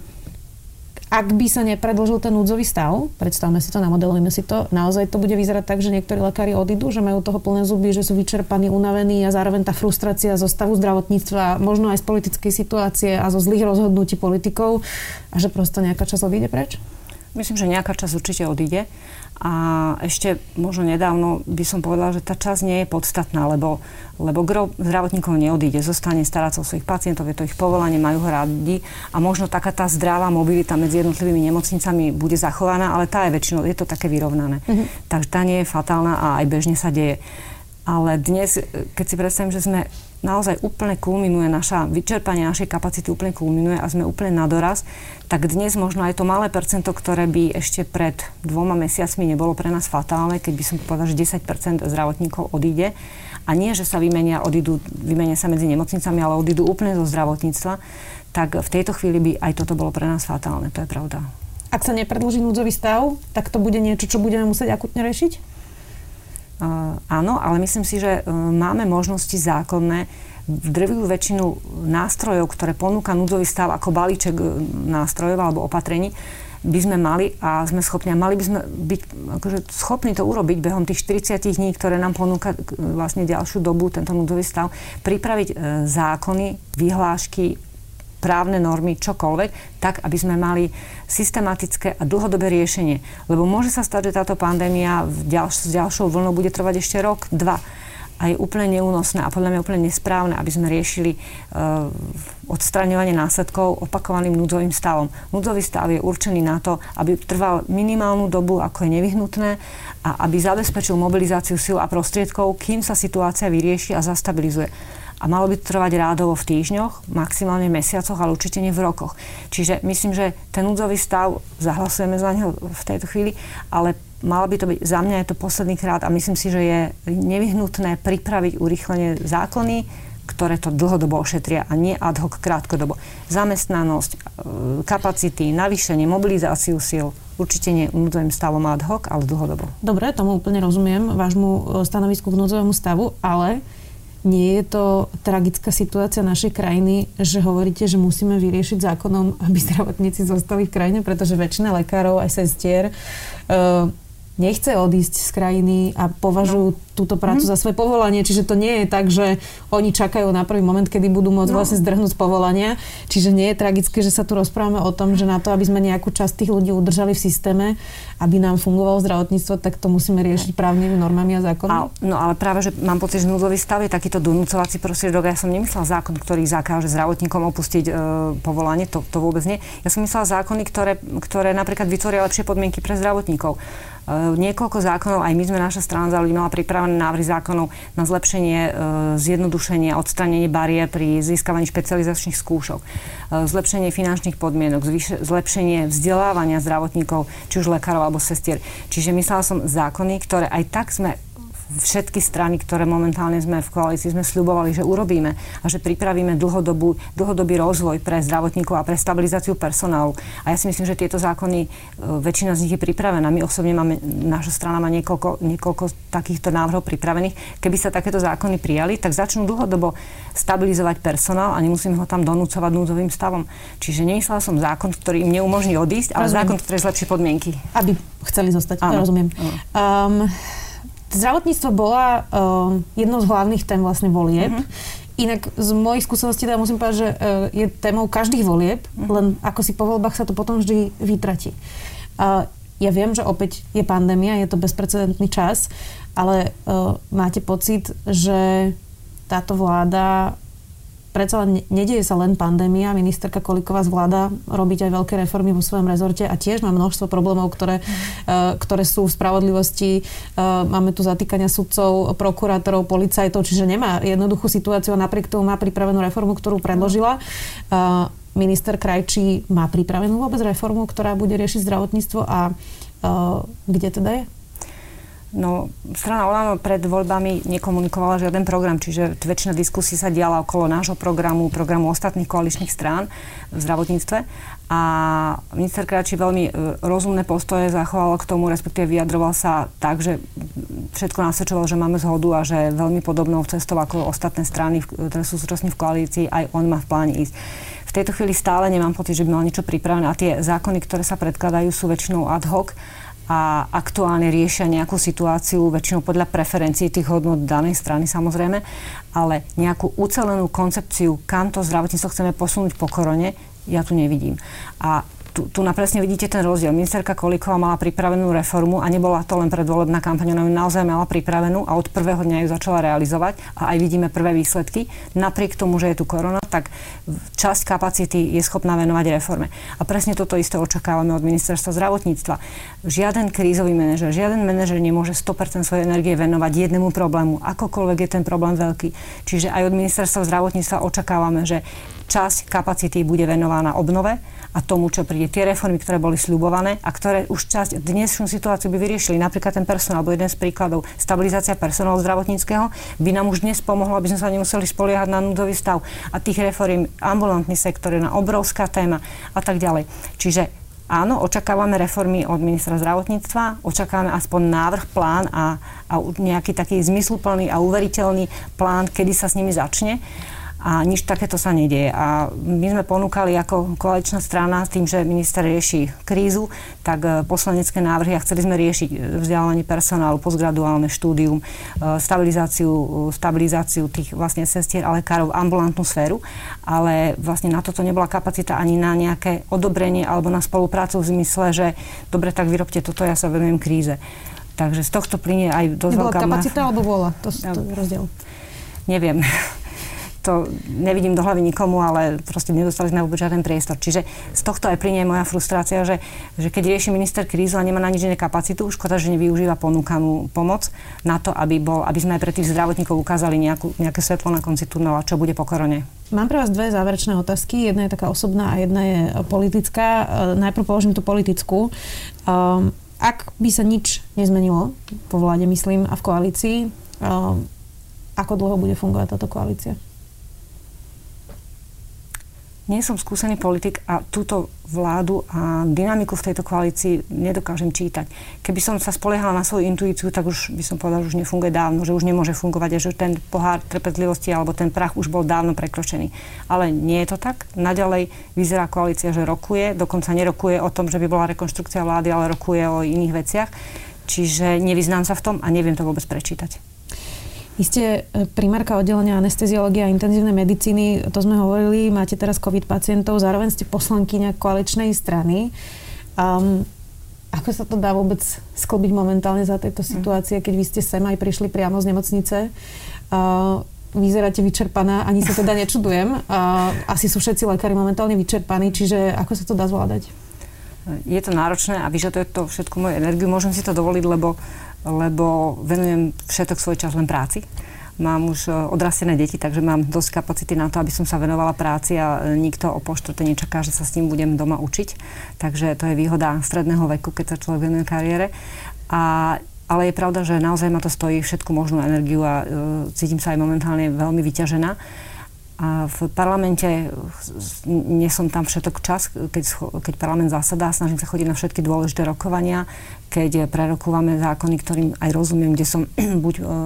ak by sa nepredlžil ten núdzový stav, predstavme si to, namodelujeme si to, naozaj to bude vyzerať tak, že niektorí lekári odídu, že majú toho plné zuby, že sú vyčerpaní, unavení a zároveň tá frustrácia zo stavu zdravotníctva, možno aj z politickej situácie a zo zlých rozhodnutí politikov a že prosto nejaká časť odíde preč? Myslím, že nejaká časť určite odíde. A ešte možno nedávno by som povedala, že tá časť nie je podstatná, lebo, lebo gro zdravotníkov neodíde, zostane starať sa o svojich pacientov, je to ich povolanie, majú ho rádi a možno taká tá zdravá mobilita medzi jednotlivými nemocnicami bude zachovaná, ale tá je väčšinou, je to také vyrovnané. Mm-hmm. Takže tá nie je fatálna a aj bežne sa deje. Ale dnes, keď si predstavím, že sme naozaj úplne kulminuje naša, vyčerpanie našej kapacity úplne kulminuje a sme úplne na doraz, tak dnes možno aj to malé percento, ktoré by ešte pred dvoma mesiacmi nebolo pre nás fatálne, keď by som povedala, že 10% zdravotníkov odíde a nie, že sa vymenia, odídu, vymenia sa medzi nemocnicami, ale odídu úplne zo zdravotníctva, tak v tejto chvíli by aj toto bolo pre nás fatálne, to je pravda. Ak sa nepredlží núdzový stav, tak to bude niečo, čo budeme musieť akutne riešiť? Uh, áno, ale myslím si, že uh, máme možnosti zákonné drvivú väčšinu nástrojov, ktoré ponúka núdzový stav ako balíček uh, nástrojov alebo opatrení, by sme mali a sme schopní a mali by sme byť akože, schopní to urobiť behom tých 40 dní, ktoré nám ponúka vlastne ďalšiu dobu tento núdzový stav, pripraviť zákony, vyhlášky, právne normy, čokoľvek, tak, aby sme mali systematické a dlhodobé riešenie. Lebo môže sa stať, že táto pandémia v ďalš- s ďalšou vlnou bude trvať ešte rok, dva a je úplne neúnosné a podľa mňa úplne nesprávne, aby sme riešili uh, odstraňovanie následkov opakovaným núdzovým stavom. Núdzový stav je určený na to, aby trval minimálnu dobu, ako je nevyhnutné a aby zabezpečil mobilizáciu síl a prostriedkov, kým sa situácia vyrieši a zastabilizuje a malo by to trvať rádovo v týždňoch, maximálne v mesiacoch, ale určite nie v rokoch. Čiže myslím, že ten núdzový stav, zahlasujeme za neho v tejto chvíli, ale malo by to byť, za mňa je to posledný krát a myslím si, že je nevyhnutné pripraviť urýchlenie zákony, ktoré to dlhodobo ošetria a nie ad hoc krátkodobo. Zamestnanosť, e, kapacity, navýšenie, mobilizáciu síl, určite nie núdzovým stavom ad hoc, ale dlhodobo. Dobre, tomu úplne rozumiem, vášmu e, stanovisku k núdzovému stavu, ale nie je to tragická situácia našej krajiny, že hovoríte, že musíme vyriešiť zákonom, aby zdravotníci zostali v krajine, pretože väčšina lekárov aj sestier uh, nechce odísť z krajiny a považujú no. túto prácu mm. za svoje povolanie. Čiže to nie je tak, že oni čakajú na prvý moment, kedy budú môcť no. vlastne zdrhnúť z povolania. Čiže nie je tragické, že sa tu rozprávame o tom, že na to, aby sme nejakú časť tých ľudí udržali v systéme, aby nám fungovalo zdravotníctvo, tak to musíme riešiť právnymi normami a zákonmi. no ale práve, že mám pocit, že núdzový stav je takýto donúcovací prostriedok. Ja som nemyslela zákon, ktorý zakáže zdravotníkom opustiť e, povolanie, to, to vôbec nie. Ja som myslela zákony, ktoré, ktoré napríklad vytvoria lepšie podmienky pre zdravotníkov. E, niekoľko zákonov, aj my sme naša strana za ľudí mala pripravené návrhy zákonov na zlepšenie, e, zjednodušenie, odstranenie bariér pri získavaní špecializačných skúšok, e, zlepšenie finančných podmienok, zlepšenie vzdelávania zdravotníkov, či už lekárov alebo sestier. Čiže myslela som zákony, ktoré aj tak sme všetky strany, ktoré momentálne sme v koalícii, sme sľubovali, že urobíme a že pripravíme dlhodobú, dlhodobý rozvoj pre zdravotníkov a pre stabilizáciu personálu. A ja si myslím, že tieto zákony, e, väčšina z nich je pripravená. My osobne máme, naša strana má niekoľko, niekoľko takýchto návrhov pripravených. Keby sa takéto zákony prijali, tak začnú dlhodobo stabilizovať personál a nemusíme ho tam donúcovať núdzovým stavom. Čiže nemyslela som zákon, ktorý im neumožní odísť, ale rozumiem. zákon, ktorý zlepší podmienky. Aby chceli zostať. Áno. Rozumiem. Áno. Um, Zdravotníctvo bola uh, jednou z hlavných tém vlastne volieb. Uh-huh. Inak z mojich skúseností teda musím povedať, že uh, je témou každých volieb, uh-huh. len ako si po voľbách sa to potom vždy vytratí. Uh, ja viem, že opäť je pandémia, je to bezprecedentný čas, ale uh, máte pocit, že táto vláda predsa len nedieje sa len pandémia. Ministerka Koliková zvláda robiť aj veľké reformy vo svojom rezorte a tiež má množstvo problémov, ktoré, mm. ktoré sú v spravodlivosti. Eh, máme tu zatýkania sudcov, prokurátorov, policajtov, čiže nemá jednoduchú situáciu a napriek tomu má pripravenú reformu, ktorú predložila. Minister Krajčí má pripravenú vôbec reformu, ktorá bude riešiť zdravotníctvo a kde teda je? No, strana Olano pred voľbami nekomunikovala žiaden program, čiže väčšina diskusí sa diala okolo nášho programu, programu ostatných koaličných strán v zdravotníctve. A minister Kráči veľmi e, rozumné postoje zachoval k tomu, respektíve vyjadroval sa tak, že všetko nasvedčoval, že máme zhodu a že veľmi podobnou cestou ako ostatné strany, ktoré sú súčasne v koalícii, aj on má v pláne ísť. V tejto chvíli stále nemám pocit, že by mal niečo pripravené a tie zákony, ktoré sa predkladajú, sú väčšinou ad hoc a aktuálne riešia nejakú situáciu, väčšinou podľa preferencií tých hodnot danej strany samozrejme, ale nejakú ucelenú koncepciu, kam to zdravotníctvo chceme posunúť po korone, ja tu nevidím. A tu, tu napresne vidíte ten rozdiel. Ministerka Kolíková mala pripravenú reformu a nebola to len predvolebná kampaň, ona ju naozaj mala pripravenú a od prvého dňa ju začala realizovať a aj vidíme prvé výsledky. Napriek tomu, že je tu korona, tak časť kapacity je schopná venovať reforme. A presne toto isté očakávame od ministerstva zdravotníctva. Žiaden krízový manažer, žiaden manažer nemôže 100% svojej energie venovať jednému problému, akokoľvek je ten problém veľký. Čiže aj od ministerstva zdravotníctva očakávame, že časť kapacity bude venovaná obnove a tomu, čo príde. Tie reformy, ktoré boli sľubované a ktoré už časť dnešnú situáciu by vyriešili. Napríklad ten personál, alebo jeden z príkladov, stabilizácia personálu zdravotníckého by nám už dnes pomohlo, aby sme sa nemuseli spoliehať na núdzový stav. A tých reform, ambulantný sektor je na obrovská téma a tak ďalej. Čiže áno, očakávame reformy od ministra zdravotníctva, očakávame aspoň návrh, plán a, a nejaký taký zmysluplný a uveriteľný plán, kedy sa s nimi začne a nič takéto sa nedieje. A my sme ponúkali ako koaličná strana tým, že minister rieši krízu, tak e, poslanecké návrhy a chceli sme riešiť e, vzdelávanie personálu, postgraduálne štúdium, e, stabilizáciu, stabilizáciu tých vlastne sestier a lekárov, ambulantnú sféru, ale vlastne na toto nebola kapacita ani na nejaké odobrenie alebo na spoluprácu v zmysle, že dobre, tak vyrobte toto, ja sa venujem kríze. Takže z tohto plynie aj dosť Nebola veľká... kapacita alebo vôľa? To, to je rozdiel. Neviem to nevidím do hlavy nikomu, ale proste nedostali sme vôbec žiaden priestor. Čiže z tohto aj plinie moja frustrácia, že, že keď rieši minister krízu a nemá na nič iné kapacitu, škoda, že nevyužíva ponúkanú pomoc na to, aby, bol, aby sme aj pre tých zdravotníkov ukázali nejakú, nejaké svetlo na konci tunela, čo bude po korone. Mám pre vás dve záverečné otázky. Jedna je taká osobná a jedna je politická. E, najprv položím tú politickú. Um, ak by sa nič nezmenilo po vláde, myslím, a v koalícii, um, ako dlho bude fungovať táto koalícia? Nie som skúsený politik a túto vládu a dynamiku v tejto koalícii nedokážem čítať. Keby som sa spoliehala na svoju intuíciu, tak už by som povedala, že už nefunguje dávno, že už nemôže fungovať a že ten pohár trpezlivosti alebo ten prach už bol dávno prekročený. Ale nie je to tak. Naďalej vyzerá koalícia, že rokuje, dokonca nerokuje o tom, že by bola rekonštrukcia vlády, ale rokuje o iných veciach. Čiže nevyznám sa v tom a neviem to vôbec prečítať. Vy ste e, primárka oddelenia anesteziológie a intenzívnej medicíny, to sme hovorili, máte teraz COVID pacientov, zároveň ste poslankyňa koaličnej strany. Um, ako sa to dá vôbec sklbiť momentálne za tejto situácie, keď vy ste sem aj prišli priamo z nemocnice? Uh, vyzeráte vyčerpaná, ani sa teda nečudujem. Uh, asi sú všetci lekári momentálne vyčerpaní, čiže ako sa to dá zvládať? Je to náročné a vyžaduje to všetku moju energiu. Môžem si to dovoliť, lebo lebo venujem všetok svoj čas len práci. Mám už e, odrastené deti, takže mám dosť kapacity na to, aby som sa venovala práci a e, nikto o poštote nečaká, že sa s ním budem doma učiť. Takže to je výhoda stredného veku, keď sa človek venuje kariére. A ale je pravda, že naozaj ma to stojí všetku možnú energiu a uh, cítim sa aj momentálne veľmi vyťažená. A v parlamente nie som tam všetok čas, keď, keď parlament zasadá, snažím sa chodiť na všetky dôležité rokovania, keď prerokúvame zákony, ktorým aj rozumiem, kde som buď, e,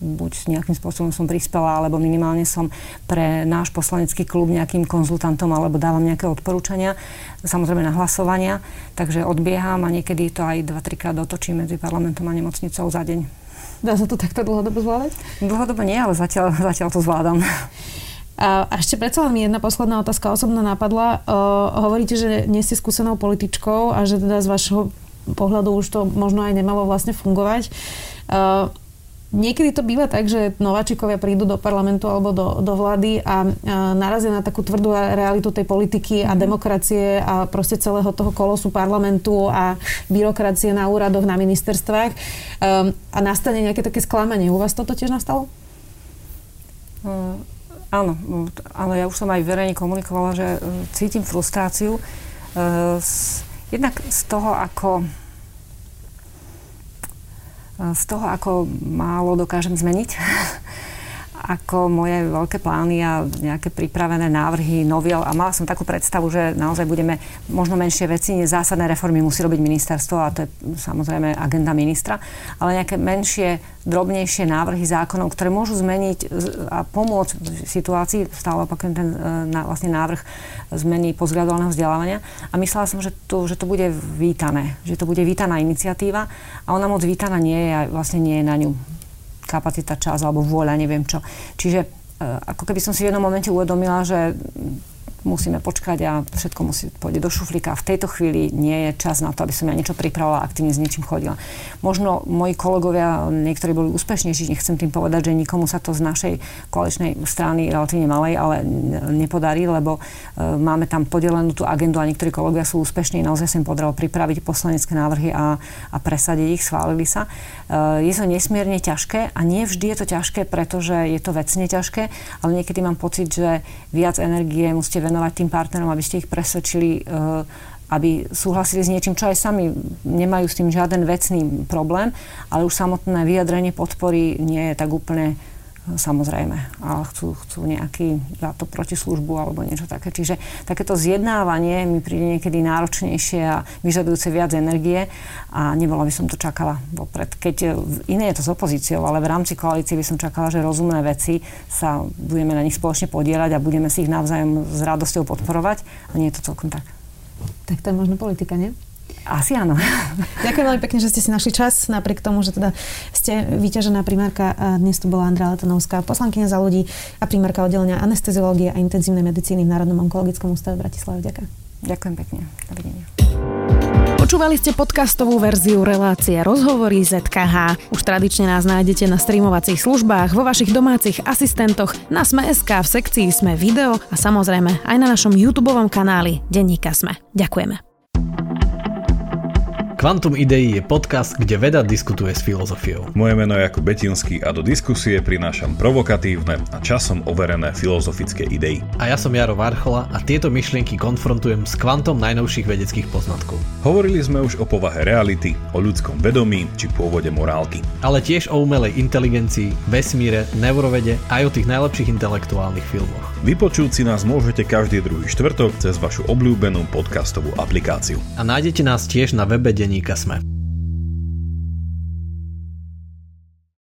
buď nejakým spôsobom som prispela, alebo minimálne som pre náš poslanecký klub nejakým konzultantom alebo dávam nejaké odporúčania, samozrejme na hlasovania, takže odbieham a niekedy to aj 2-3 krát dotočím medzi parlamentom a nemocnicou za deň. Dá sa to takto dlhodobo zvládať? Dlhodobo nie, ale zatiaľ, zatiaľ to zvládam. A ešte predsa len jedna posledná otázka osobná napadla. Uh, hovoríte, že nie ste skúsenou političkou a že teda z vašho pohľadu už to možno aj nemalo vlastne fungovať. Uh, Niekedy to býva tak, že nováčikovia prídu do parlamentu alebo do, do vlády a, a narazia na takú tvrdú realitu tej politiky a mhm. demokracie a proste celého toho kolosu parlamentu a byrokracie na úradoch, na ministerstvách um, a nastane nejaké také sklamanie. U vás toto tiež nastalo? Uh, Áno, no, ale ja už som aj verejne komunikovala, že e, cítim frustráciu. E, jednak z toho, ako e, z toho, ako málo dokážem zmeniť ako moje veľké plány a nejaké pripravené návrhy, noviel. A mala som takú predstavu, že naozaj budeme možno menšie veci, zásadné reformy musí robiť ministerstvo a to je samozrejme agenda ministra, ale nejaké menšie, drobnejšie návrhy zákonov, ktoré môžu zmeniť a pomôcť v situácii, stále opakujem ten e, vlastne návrh zmeny postgraduálneho vzdelávania. A myslela som, že to, že to bude vítané, že to bude vítaná iniciatíva a ona moc vítaná nie je a vlastne nie je na ňu kapacita, čas alebo vôľa, neviem čo. Čiže e, ako keby som si v jednom momente uvedomila, že musíme počkať a všetko musí pôjde do šuflíka. V tejto chvíli nie je čas na to, aby som ja niečo pripravovala, aktívne s niečím chodila. Možno moji kolegovia, niektorí boli úspešnejší, nechcem tým povedať, že nikomu sa to z našej koaličnej strany relatívne malej, ale nepodarí, lebo e, máme tam podelenú tú agendu a niektorí kolegovia sú úspešní. Naozaj sa im podarilo pripraviť poslanecké návrhy a, a presadiť ich, schválili sa. E, je to nesmierne ťažké a nie vždy je to ťažké, pretože je to vecne ťažké, ale niekedy mám pocit, že viac energie musíte venovať venovať tým partnerom, aby ste ich presvedčili, eh, aby súhlasili s niečím, čo aj sami nemajú s tým žiaden vecný problém, ale už samotné vyjadrenie podpory nie je tak úplne samozrejme, ale chcú, chcú nejaký za to protislužbu alebo niečo také. Čiže takéto zjednávanie mi príde niekedy náročnejšie a vyžadujúce viac energie a nebola by som to čakala vopred. Keď iné je to s opozíciou, ale v rámci koalície by som čakala, že rozumné veci sa budeme na nich spoločne podielať a budeme si ich navzájom s radosťou podporovať a nie je to celkom tak. Tak to je možno politika, nie? Asi áno. Ďakujem veľmi pekne, že ste si našli čas, napriek tomu, že teda ste vyťažená primárka. Dnes tu bola Andrea Letanovská, poslankyňa za ľudí a primárka oddelenia anesteziológie a intenzívnej medicíny v Národnom onkologickom ústave v Bratislave. Ďakujem. Ďakujem pekne. Dovidenia. Počúvali ste podcastovú verziu relácie Rozhovory ZKH. Už tradične nás nájdete na streamovacích službách, vo vašich domácich asistentoch, na Sme.sk, v sekcii Sme video a samozrejme aj na našom YouTube kanáli Denníka Sme. Ďakujeme. Kvantum Idei je podcast, kde veda diskutuje s filozofiou. Moje meno je Jakub Betinský a do diskusie prinášam provokatívne a časom overené filozofické idei. A ja som Jaro Varchola a tieto myšlienky konfrontujem s kvantom najnovších vedeckých poznatkov. Hovorili sme už o povahe reality, o ľudskom vedomí či pôvode morálky. Ale tiež o umelej inteligencii, vesmíre, neurovede aj o tých najlepších intelektuálnych filmoch. Vypočuť si nás môžete každý druhý štvrtok cez vašu obľúbenú podcastovú aplikáciu. A nájdete nás tiež na webe denníka Sme.